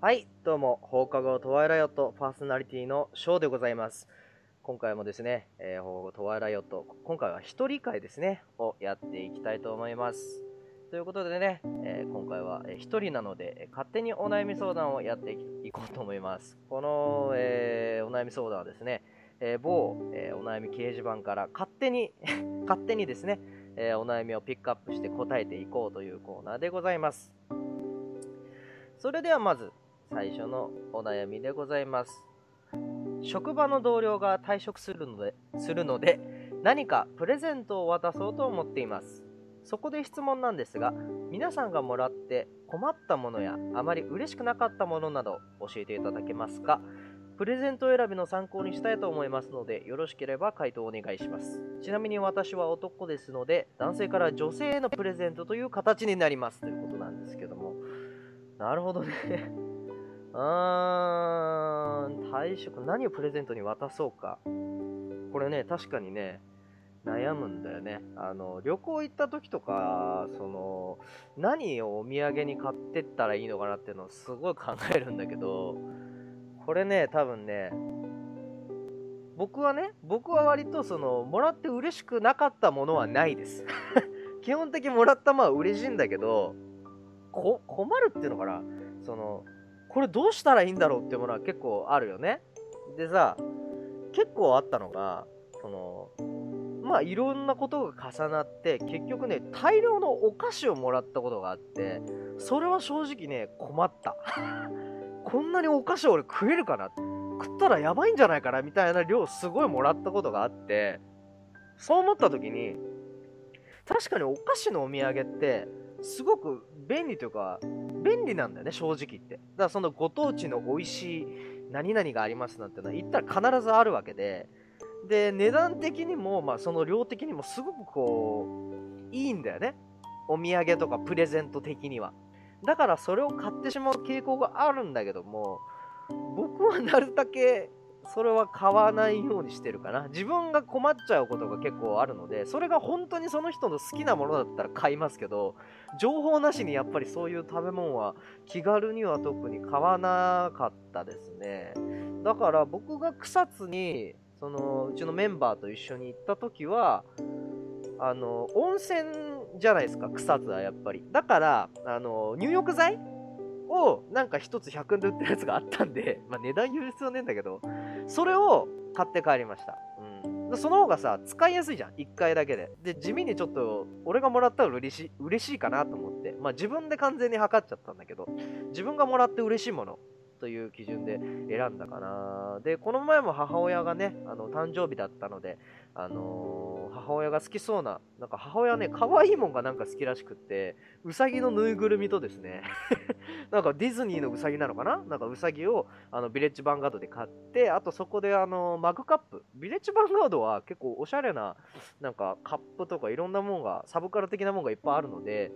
はい、どうも、放課後トワイライオットパーソナリティのショーでございます。今回もですね、えー、放課後トワイライオット、今回は一人会ですね、をやっていきたいと思います。ということでね、えー今回は一人なので、勝手にお悩み相談をやっていこうと思います。この、えーお悩み相談はですね、えー某、えーお悩み掲示板から勝手に、勝手にですね、えーお悩みをピックアップして答えていこうというコーナーでございます。それではまず、最初のお悩みでございます。職場の同僚が退職するのでするので、何かプレゼントを渡そうと思っています。そこで質問なんですが、皆さんがもらって困ったものやあまり嬉しくなかったものなど教えていただけますか？プレゼント選びの参考にしたいと思いますので、よろしければ回答お願いします。ちなみに私は男ですので、男性から女性へのプレゼントという形になりますということなんですけども。なるほどね。うーん、退職、何をプレゼントに渡そうか。これね、確かにね、悩むんだよね。あの、旅行行った時とか、その、何をお土産に買ってったらいいのかなっていうのをすごい考えるんだけど、これね、多分ね、僕はね、僕は割とその、もらって嬉しくなかったものはないです。基本的にもらったまあ嬉しいんだけど、こ困るっていうのかなその、これどうしたらいいんだろうっていうものは結構あるよね。でさ、結構あったのが、その、まあいろんなことが重なって、結局ね、大量のお菓子をもらったことがあって、それは正直ね、困った。こんなにお菓子俺食えるかな？食ったらやばいんじゃないかな？みたいな量すごいもらったことがあって、そう思った時に、確かにお菓子のお土産って、すごく便利というか、便利なんだよね、正直言って。だからそのご当地の美味しい何々がありますなんてのは言ったら必ずあるわけで、で、値段的にも、まあその量的にもすごくこう、いいんだよね。お土産とかプレゼント的には。だからそれを買ってしまう傾向があるんだけども、僕はなるだけそれは買わないようにしてるかな。自分が困っちゃうことが結構あるので、それが本当にその人の好きなものだったら買いますけど、情報なしにやっぱりそういう食べ物は気軽には特に買わなかったですね。だから僕が草津に、そのうちのメンバーと一緒に行った時は、あの、温泉じゃないですか、草津はやっぱり。だから、あの、入浴剤をなんか一つ100円で売ってるやつがあったんで、まあ値段言う必要ねえんだけど、それを買って帰りました。うん。その方がさ、使いやすいじゃん。1回だけで。で、地味にちょっと、俺がもらったら嬉しい、嬉しいかなと思って。まあ自分で完全に測っちゃったんだけど、自分がもらって嬉しいものという基準で選んだかな。で、この前も母親がね、あの、誕生日だったので、あのー母親が好きそうな、なんか母親ね、可愛いもんがなんか好きらしくって、うさぎのぬいぐるみとですね、なんかディズニーのうさぎなのかな？なんかうさぎをあのビレッジヴァンガードで買って、あとそこであのマグカップ、ビレッジヴァンガードは結構おしゃれななんかカップとかいろんなものが、サブカル的なものがいっぱいあるので、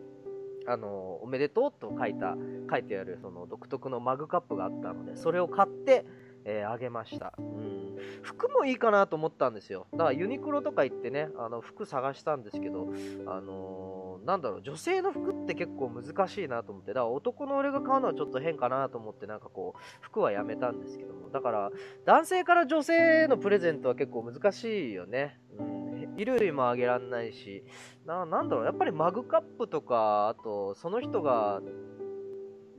あのおめでとうと書いた、書いてあるその独特のマグカップがあったので、それを買って、えーあげました。うん。服もいいかなと思ったんですよ。だからユニクロとか行ってね、あの服探したんですけど、あのーなんだろう、女性の服って結構難しいなと思って、だから男の俺が買うのはちょっと変かなと思って、なんかこう、服はやめたんですけども、だから、男性から女性へのプレゼントは結構難しいよね。うん。衣類もあげらんないし、ななんだろう、やっぱりマグカップとか、あと、その人が、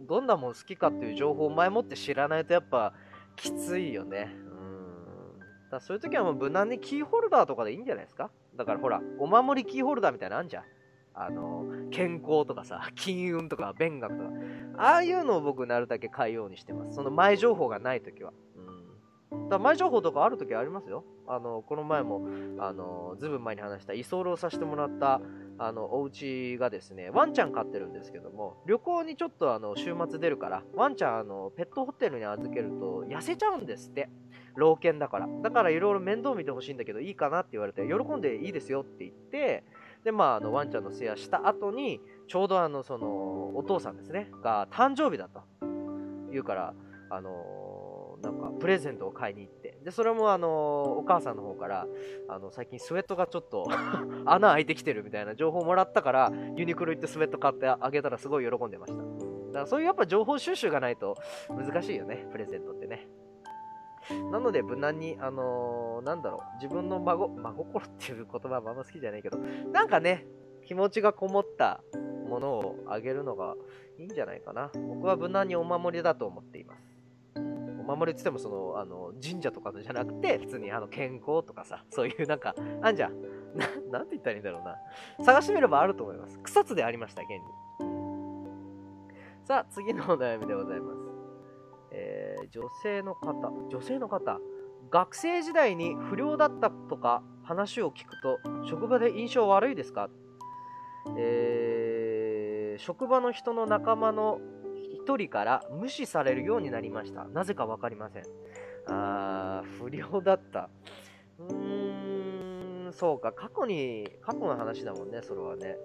どんなもん好きかっていう情報を前もって知らないとやっぱきついよね。うん。だそういう時はもう無難にキーホルダーとかでいいんじゃないですか？だからほら、お守りキーホルダーみたいなのあんじゃん。あの、健康とかさ、金運とか勉学とか。ああいうのを僕なるだけ買うようにしてます。その前情報がない時は。だ前情報とかある時ありますよ。あの、この前も、あの、ずいぶん前に話した居候させてもらった、あの、お家がですね、ワンちゃん飼ってるんですけども、旅行にちょっとあの、週末出るから、ワンちゃんあの、ペットホテルに預けると痩せちゃうんですって。老犬だから。だからいろいろ面倒見てほしいんだけど、いいかなって言われて、喜んでいいですよって言って、で、まあ、あの、ワンちゃんの世話した後に、ちょうどあの、その、お父さんですね、が誕生日だと言うから、あのなんか、プレゼントを買いに行って、で、それもあのお母さんの方から、あの、最近スウェットがちょっと 穴開いてきてるみたいな情報をもらったから、ユニクロ行ってスウェット買ってあげたらすごい喜んでました。だからそういうやっぱ情報収集がないと難しいよね、プレゼントってね。なので無難に、あのー、なんだろう、自分の孫、真心っていう言葉はあんま好きじゃないけど、なんかね、気持ちがこもったものをあげるのがいいんじゃないかな。僕は無難にお守りだと思っています。守りって言ってもその、あの、神社とかじゃなくて、普通にあの、健康とかさ、そういうなんか、あんじゃん。な、んて言ったらいいんだろうな。探してみればあると思います。草津でありました、現に。さあ、次のお悩みでございます。えー、女性の方、女性の方、学生時代に不良だったとか話を聞くと、職場で印象悪いですか？えー、職場の人の仲間の1人から無視されるようになりました。なぜか分かりません。あー、不良だった。うーん、そうか、過去に、過去の話だもんね、それはね。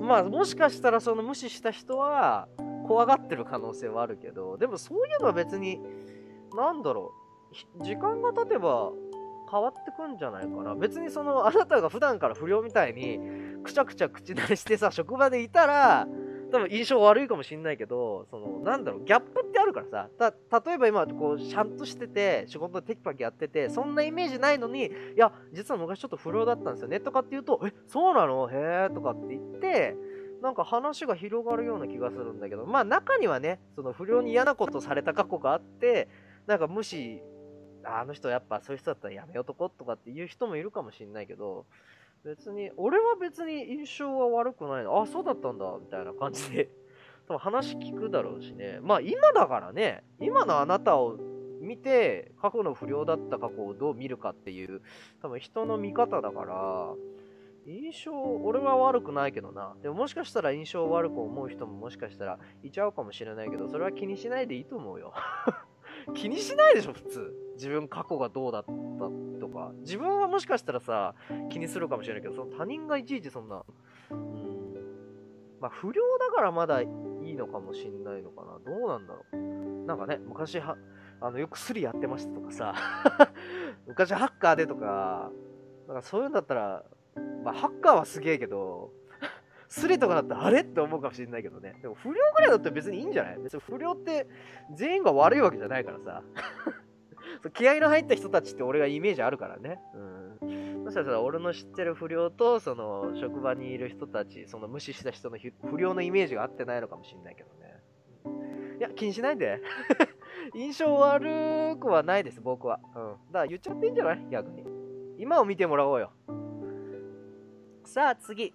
まあ、もしかしたらその無視した人は怖がってる可能性はあるけど、でもそういうのは別に、なんだろう、時間が経てば変わってくんじゃないかな。別にその、あなたが普段から不良みたいに、くちゃくちゃ口慣れしてさ、職場でいたら、多分印象悪いかもしんないけど、その、なんだろう、ギャップってあるからさ、た、例えば今、こう、ちゃんとしてて、仕事でテキパキやってて、そんなイメージないのに、いや、実は昔ちょっと不良だったんですよね、とかって言うと、え、そうなの？へえ、とかって言って、なんか話が広がるような気がするんだけど、まあ中にはね、その不良に嫌なことされた過去があって、なんか無視、あの人やっぱそういう人だったらやめようとことかっていう人もいるかもしんないけど、別に、俺は別に印象は悪くないの。あ、そうだったんだ、みたいな感じで、多分話聞くだろうしね。まあ今だからね、今のあなたを見て、過去の不良だった過去をどう見るかっていう、多分人の見方だから、印象、俺は悪くないけどな。でももしかしたら印象悪く思う人ももしかしたらいちゃうかもしれないけど、それは気にしないでいいと思うよ。気にしないでしょ、普通。自分過去がどうだったとか。自分はもしかしたらさ、気にするかもしれないけど、その他人がいちいちそんな、まあ、不良だからまだいいのかもしんないのかな。どうなんだろう。なんかね、昔は、あの、よくスリやってましたとかさ、昔ハッカーでとか、なんかそういうんだったら、まあ、ハッカーはすげえけど、スレとかだったらあれって思うかもしれないけどね。でも不良ぐらいだったら別にいいんじゃない？別に不良って全員が悪いわけじゃないからさ。気合の入った人たちって俺がイメージあるからね。うん。もしかしたら俺の知ってる不良と、その職場にいる人たち、その無視した人の不良のイメージが合ってないのかもしれないけどね。いや、気にしないで。印象悪くはないです、僕は。うん。だから言っちゃっていいんじゃない？逆に。今を見てもらおうよ。さあ、次。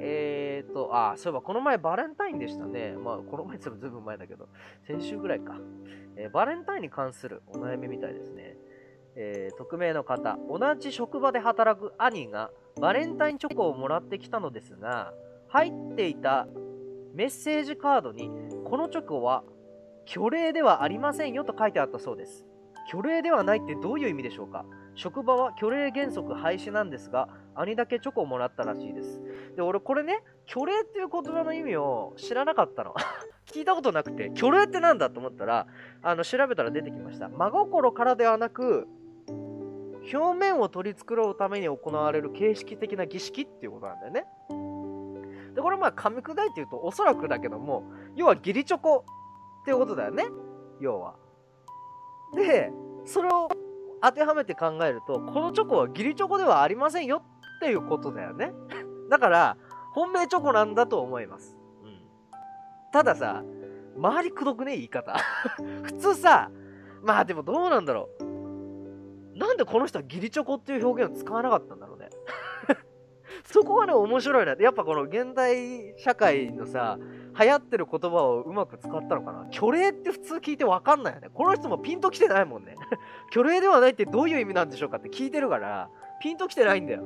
えーと、あ、そういえばこの前バレンタインでしたね。まあ、この前ってずいぶん前だけど、先週ぐらいか。えー、バレンタインに関するお悩みみたいですね。えー、匿名の方、同じ職場で働く兄がバレンタインチョコをもらってきたのですが、入っていたメッセージカードに、このチョコは虚礼ではありませんよと書いてあったそうです。虚礼ではないってどういう意味でしょうか職場は虚礼原則廃止なんですが、兄だけチョコをもらったらしいです。で、俺これね、虚礼っていう言葉の意味を知らなかったの。聞いたことなくて、虚礼ってなんだと思ったら、あの、調べたら出てきました。真心からではなく、表面を取り繕うために行われる形式的な儀式っていうことなんだよね。で、これまあ噛み砕いて言うと、おそらくだけども、要は義理チョコっていうことだよね。要は。で、それを当てはめて考えると、このチョコは義理チョコではありませんよっていうことだよね。だから、本命チョコなんだと思います。うん。たださ、周りくどくね言い方。普通さ、まあでもどうなんだろう。なんでこの人は義理チョコっていう表現を使わなかったんだろうね。そこがね、面白いな。やっぱこの現代社会のさ、流行ってる言葉をうまく使ったのかな虚礼って普通聞いてわかんないよね。この人もピンときてないもんね。虚礼ではないってどういう意味なんでしょうかって聞いてるから、ピンときてないんだよ。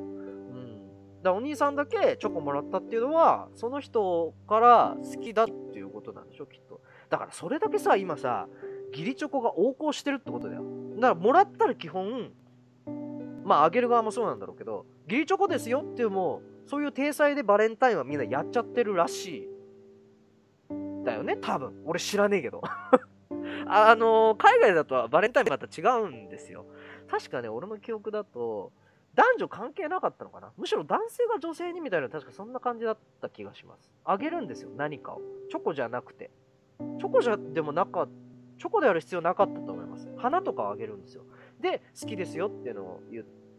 だお兄さんだけチョコもらったっていうのは、その人から好きだっていうことなんでしょ、きっと。だからそれだけさ、今さ、義理チョコが横行してるってことだよ。だからもらったら基本、まああげる側もそうなんだろうけど、義理チョコですよっていうもう、そういう体裁でバレンタインはみんなやっちゃってるらしい。だよね、多分。俺知らねえけど。あのー、海外だとバレンタインまた違うんですよ。確かね、俺の記憶だと、男女関係なかったのかな？むしろ男性が女性にみたいな確かそんな感じだった気がします。あげるんですよ何かを。チョコじゃなくて。チョコじゃでもなかチョコである必要なかったと思います。花とかあげるんですよ。で好きですよっていうのを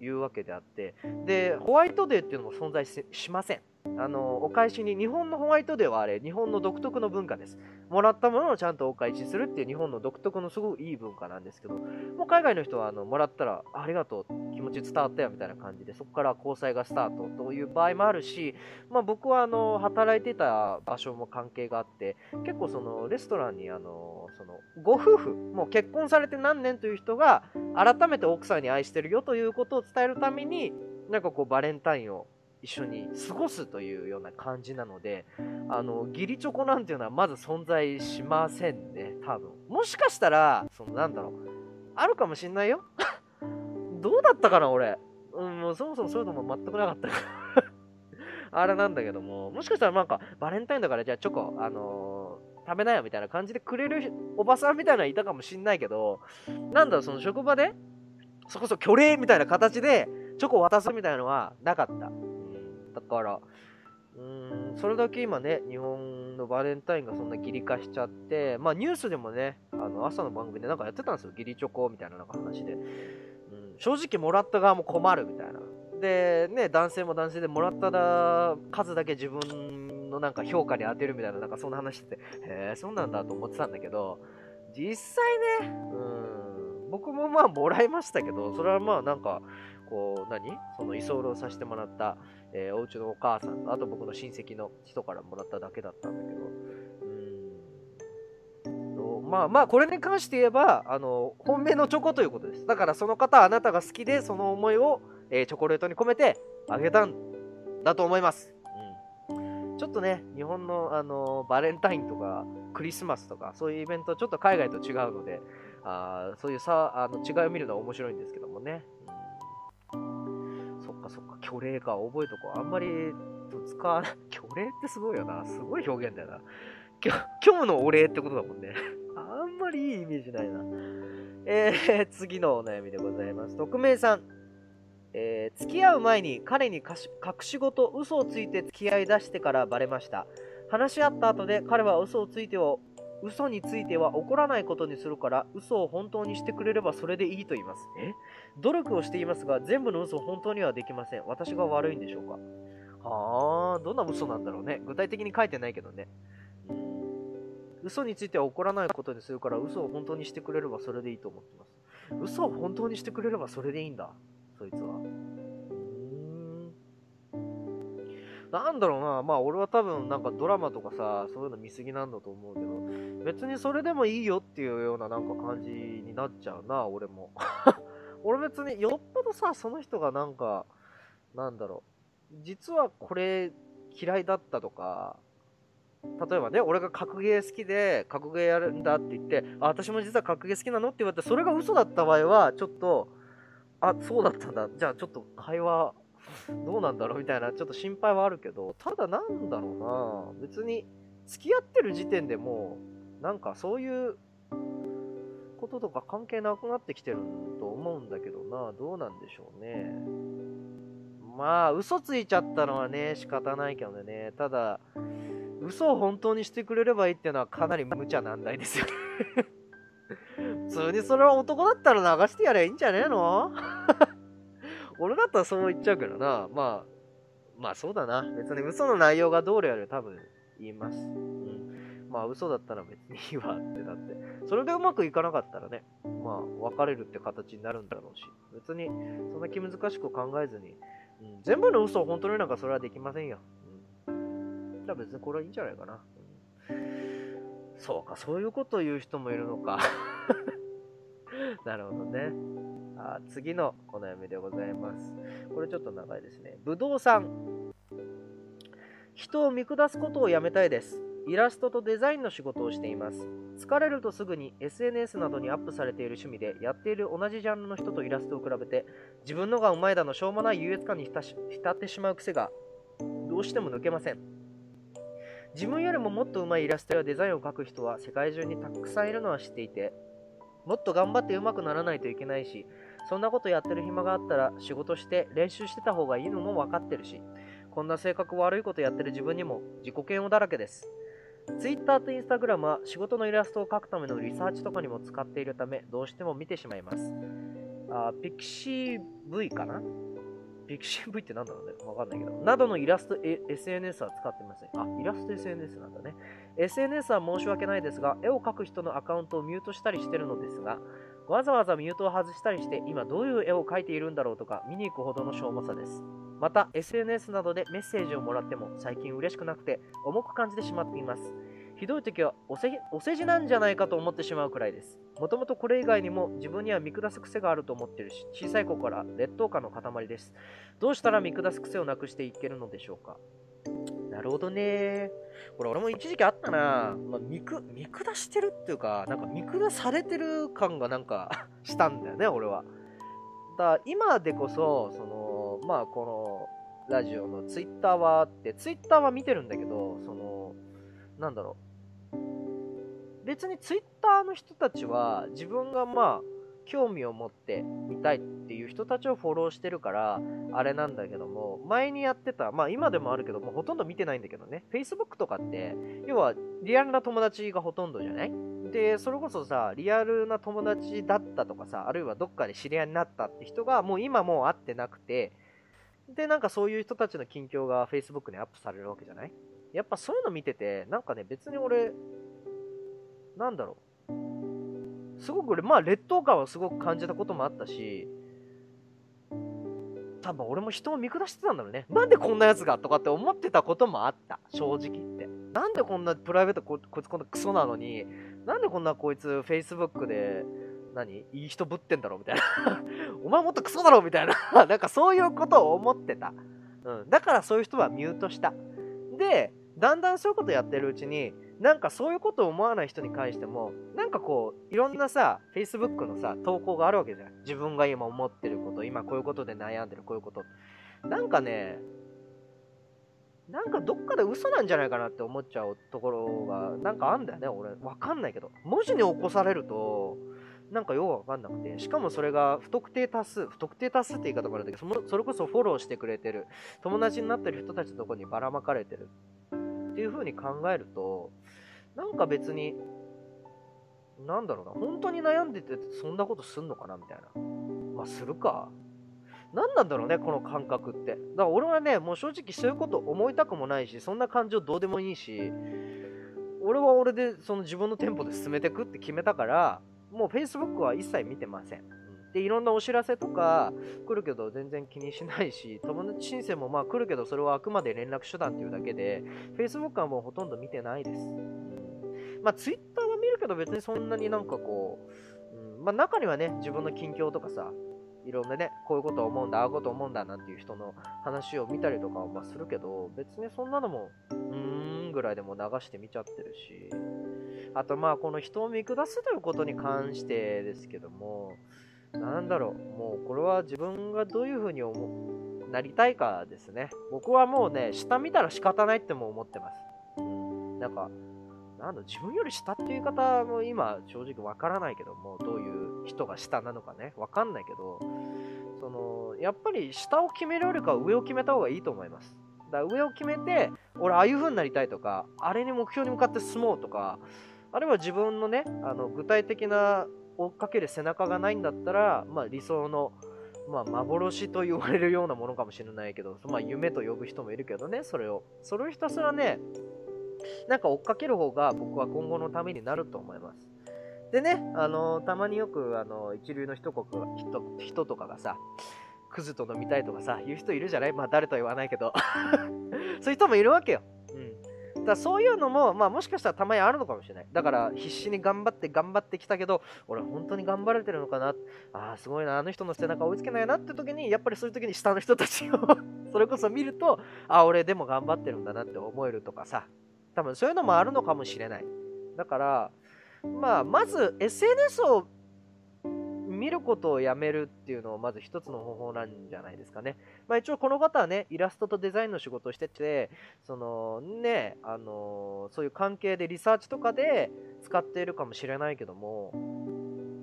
言うわけであって。でホワイトデーっていうのも存在しません。あのお返しに日本のホワイトデーはあれ日本の独特の文化です。もらったものをちゃんとお返しするっていう日本の独特のすごくいい文化なんですけどもう海外の人はあのもらったらありがとう気持ち伝わったよみたいな感じでそこから交際がスタートという場合もあるし、まあ、僕はあの働いてた場所も関係があって結構そのレストランにあのそのご夫婦もう結婚されて何年という人が改めて奥さんに愛してるよということを伝えるためになんかこうバレンタインを一緒に過ごすというような感じなので、あの、義理チョコなんていうのはまず存在しませんね、多分。もしかしたら、そのなんだろう、あるかもしんないよ。どうだったかな、俺。うん、もうそもそもそういうのも全くなかったから。あれなんだけども、もしかしたらなんか、バレンタインだからじゃあチョコ、あのー、食べなよみたいな感じでくれるおばさんみたいなのいたかもしんないけど、なんだろう、その職場で、そこそ虚礼みたいな形で、チョコ渡すみたいなのはなかった。だから、うん、それだけ今ね、日本のバレンタインがそんな義理化しちゃって、まあニュースでもね、あの朝の番組でなんかやってたんですよ、義理チョコみたいななんか話で。うん、正直もらった側も困るみたいな。で、ね、男性も男性でもらった数だけ自分のなんか評価に当てるみたいな、なんかそんな話してて、へえ、そうなんだと思ってたんだけど、実際ね、うん、僕もまあもらいましたけど、それはまあなんか、こう、何？その居候させてもらった、えー、お家のお母さんと、あと僕の親戚の人からもらっただけだったんだけど、うん。まあまあ、これに関して言えば、あの、本命のチョコということです。だからその方はあなたが好きで、その思いを、えー、チョコレートに込めてあげたんだと思います。ちょっとね、日本の、あのバレンタインとかクリスマスとかそういうイベントちょっと海外と違うので、あそういうさあの違いを見るのは面白いんですけどもね。かそっか、虚礼か、覚えとこう。あんまり使わない。虚礼ってすごいよな。すごい表現だよな。今日のお礼ってことだもんね。あんまりいいイメージないな。えー、次のお悩みでございます。匿名さん。えー、付き合う前に彼に隠し事、嘘をついて付き合い出してからバレました。話し合った後で彼は嘘をついてを嘘については怒らないことにするから嘘を本当にしてくれればそれでいいと言います。え？努力をしていますが全部の嘘を本当にはできません。私が悪いんでしょうか？はあ、どんな嘘なんだろうね。具体的に書いてないけどね。嘘については怒らないことにするから嘘を本当にしてくれればそれでいいと思ってます。嘘を本当にしてくれればそれでいいんだ。そいつは。なんだろうな、まあ俺は多分なんかドラマとかさ、そういうの見すぎなんだと思うけど、別にそれでもいいよっていうようななんか感じになっちゃうな、俺も。俺別によっぽどさ、その人がなんか、なんだろう、実はこれ嫌いだったとか、例えばね、俺が格ゲー好きで、格ゲーやるんだって言って、あ、私も実は格ゲー好きなのって言われて、それが嘘だった場合は、ちょっと、あ、そうだったんだ。じゃあちょっと会話どうなんだろうみたいな、ちょっと心配はあるけど、ただなんだろうな、別に付き合ってる時点でもう、なんかそういうこととか関係なくなってきてると思うんだけどな、どうなんでしょうね。まあ、嘘ついちゃったのはね、仕方ないけどね、ただ、嘘を本当にしてくれればいいっていうのはかなり無茶難題ですよね 普通にそれは男だったら流してやればいいんじゃねえの？俺だったらそう言っちゃうけどな。まあ、まあそうだな。別に嘘の内容がどうやら多分言います。まあ嘘だったら別にいいわってなって。それでうまくいかなかったらね、まあ別れるって形になるんだろうし。別にそんな気難しく考えずに、うん、全部の嘘を本当になんかそれはできませんよ。うん。じゃあ別にこれはいいんじゃないかな。うん、そうか、そういうことを言う人もいるのか。なるほどね。あ次のお悩みでございます。これちょっと長いですね。ぶどうさん。人を見下すことをやめたいです。イラストとデザインの仕事をしています。疲れるとすぐに SNS などにアップされている趣味でやっている同じジャンルの人とイラストを比べて自分のがうまいだのしょうもない優越感に浸ってしまう癖がどうしても抜けません。自分よりももっと上手いイラストやデザインを描く人は世界中にたくさんいるのは知っていてもっと頑張って上手くならないといけないしそんなことやってる暇があったら仕事して練習してた方がいいのも分かってるし、こんな性格悪いことやってる自分にも自己嫌悪だらけです。Twitter と Instagram は仕事のイラストを描くためのリサーチとかにも使っているため、どうしても見てしまいます。あ、PixieV かな？PixieV ってなんだろうね？わかんないけど。などのイラスト SNS は使ってません。あ、イラスト SNS なんだね。SNS は申し訳ないですが、絵を描く人のアカウントをミュートしたりしてるのですが、わざわざミュートを外したりして、今どういう絵を描いているんだろうとか見に行くほどのしょうもさです。また、SNS などでメッセージをもらっても最近嬉しくなくて重く感じてしまっています。ひどい時はお世辞なんじゃないかと思ってしまうくらいです。もともとこれ以外にも自分には見下す癖があると思ってるし、小さい頃から劣等感の塊です。どうしたら見下す癖をなくしていけるのでしょうか？なるほどね。これ俺も一時期あったな。まあ、見く見下してるっていうか、なんか見下されてる感がなんか したんだよね、俺は。だ今でこそ、その、まあこのラジオのツイッターはあって、ツイッターは見てるんだけど、その、なんだろう。別にツイッターの人たちは自分がまあ興味を持って見たいっていう人たちをフォローしてるからあれなんだけども前にやってたまあ今でもあるけどもほとんど見てないんだけどね Facebook とかって要はリアルな友達がほとんどじゃない？でそれこそさリアルな友達だったとかさあるいはどっかで知り合いになったって人がもう今もう会ってなくてでなんかそういう人たちの近況が Facebook にアップされるわけじゃない？やっぱそういうの見ててなんかね別に俺なんだろう。すごく俺、まあ、劣等感はすごく感じたこともあったし、多分俺も人を見下してたんだろうね。なんでこんなやつがとかって思ってたこともあった。正直言って。なんでこんなプライベートここいつこんなクソなのに、なんでこんなこいつ Facebook で、何？いい人ぶってんだろみたいな。お前もっとクソだろみたいな。なんかそういうことを思ってた。うん。だからそういう人はミュートした。で、だんだんそういうことやってるうちに、なんかそういうことを思わない人に関しても、なんかこう、いろんなさ、Facebook のさ、投稿があるわけじゃん。自分が今思ってること、今こういうことで悩んでる、こういうこと。なんかね、なんかどっかで嘘なんじゃないかなって思っちゃうところが、なんかあんだよね、俺。わかんないけど。文字に起こされると、なんかよくわかんなくて、しかもそれが不特定多数、不特定多数って言い方もあるんだけど、それこそフォローしてくれてる、友達になってる人たちのとこにばらまかれてるっていう風に考えると、なんか別に、なんだろうな、本当に悩んでてそんなことすんのかなみたいな。まあ、するか。何なんだろうね、この感覚って。だから俺はね、もう正直そういうこと思いたくもないし、そんな感情どうでもいいし、俺は俺でその自分のテンポで進めていくって決めたから、もう Facebook は一切見てません。で、いろんなお知らせとか来るけど全然気にしないし、友達申請もまあ来るけどそれはあくまで連絡手段っていうだけで、Facebook はもうほとんど見てないです。まあ、ツイッターは見るけど別にそんなになんかこう、うん、まあ、中にはね、自分の近況とかさ、いろんなね、こういうこと思うんだ、ああいうこと思うんだなんていう人の話を見たりとかはまするけど、別にそんなのも、うーんぐらいでも流して見ちゃってるし、あとまあこの人を見下すということに関してですけども、なんだろう、もうこれは自分がどういうふうに思う、なりたいかですね。僕はもうね、下見たら仕方ないっても思ってます。なんか、なんだ、自分より下っていう言い方も今正直わからないけども、どういう人が下なのかね、わかんないけど、その、やっぱり下を決めるよりかは上を決めた方がいいと思います。だから上を決めて、俺ああいう風になりたいとか、あれに目標に向かって進もうとか、あるいは自分のね、あの具体的な追っかける背中がないんだったら、まあ、理想の、まあ、幻と言われるようなものかもしれないけど、まあ、夢と呼ぶ人もいるけどね、それを。それをひたすらね、なんか追っかける方が僕は今後のためになると思います。でね、あのたまによく、あの一流の人国人人とかがさ、クズと飲みたいとかさ、言う人いるじゃない？まあ誰とは言わないけど。そういう人もいるわけよ。だそういうのも、まあもしかしたらたまにあるのかもしれない。だから必死に頑張って頑張ってきたけど、俺本当に頑張れてるのかなああ、すごいな、あの人の背中追いつけないなって時に、やっぱりそういう時に下の人たちを それこそ見ると、ああ、俺でも頑張ってるんだなって思えるとかさ、多分そういうのもあるのかもしれない。だから、まあ、まず SNS を見ることをやめるっていうのをまず一つの方法なんじゃないですかね。まあ一応この方はね、イラストとデザインの仕事をしてて、そのね、あのそういう関係でリサーチとかで使っているかもしれないけども、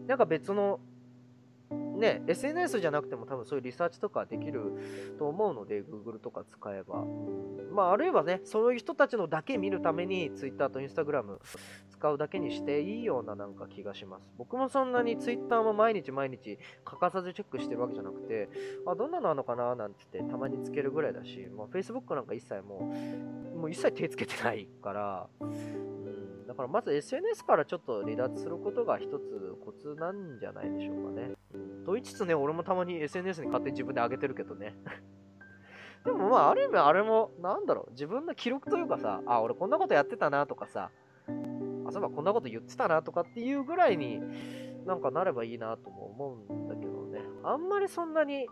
なんか別のね、SNS じゃなくても多分そういうリサーチとかできると思うので、Google とか使えば。まあ、あるいはね、そういう人たちのだけ見るために Twitter と Instagram 使うだけにしていいようななんか気がします。僕もそんなに Twitter も毎日毎日欠かさずチェックしてるわけじゃなくて、あ、どんなのあるのかな？なんてってたまにつけるぐらいだし、まあ、Facebook なんか一切もう、もう一切手つけてないから、だからまず SNS からちょっと離脱することが一つコツなんじゃないでしょうかね。と言いつつね、俺もたまに SNS に勝手に自分で上げてるけどね。でもまあ、ある意味あれも、なんだろう、自分の記録というかさ、あ、俺こんなことやってたなとかさ、あ、そういえばこんなこと言ってたなとかっていうぐらいになんかなればいいなとも思うんだけどね。あんまりそんなに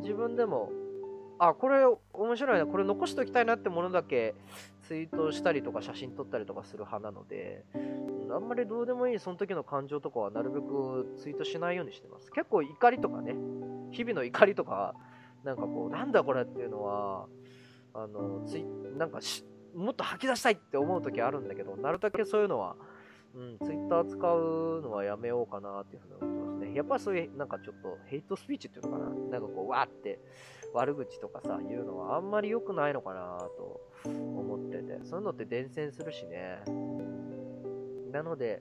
自分でも、あ、これ面白いな、これ残しておきたいなってものだけツイートしたりとか写真撮ったりとかする派なので、あんまりどうでもいいその時の感情とかはなるべくツイートしないようにしてます。結構怒りとかね、日々の怒りとか、なんかこう、なんだこれっていうのは、あの、ツイなんかもっと吐き出したいって思う時あるんだけど、なるだけそういうのは、うん、ツイッター使うのはやめようかなっていうふうに思ってますね。やっぱりそういう、なんかちょっとヘイトスピーチっていうのかな。なんかこう、わーって悪口とかさ、言うのはあんまり良くないのかなと思ってて、そういうのって伝染するしね。なので、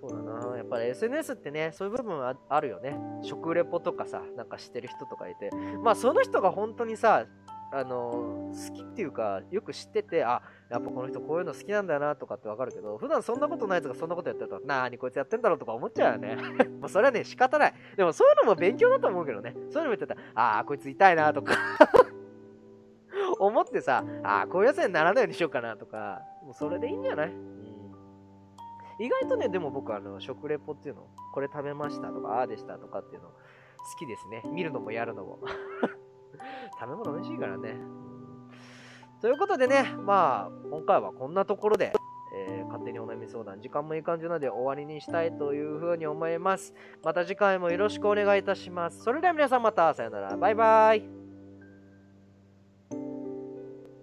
そうだな。やっぱり SNS ってね、そういう部分ああるよね。食レポとかさ、なんかしてる人とかいて。まあその人が本当にさ、あの好きっていうか、よく知ってて、あ、やっぱこの人こういうの好きなんだなとかってわかるけど、普段そんなことないやつがそんなことやってると、なーにこいつやってんだろうとか思っちゃうよね。もうそれはね、仕方ない。でもそういうのも勉強だと思うけどね。そういうのも言ってたら、あー、こいつ痛いなとか 思ってさ、あー、こういうやつにならないようにしようかなとか、もうそれでいいんじゃない、意外とね、でも僕、あの、食レポっていうの、これ食べましたとか、ああでしたとかっていうの、好きですね。見るのもやるのも。食べ物美味しいからね。ということでね、まあ、今回はこんなところで、えー、勝手にお悩み相談、時間もいい感じなので終わりにしたいというふうに思います。また次回もよろしくお願いいたします。それでは皆さんまた、さよなら。バイバイ。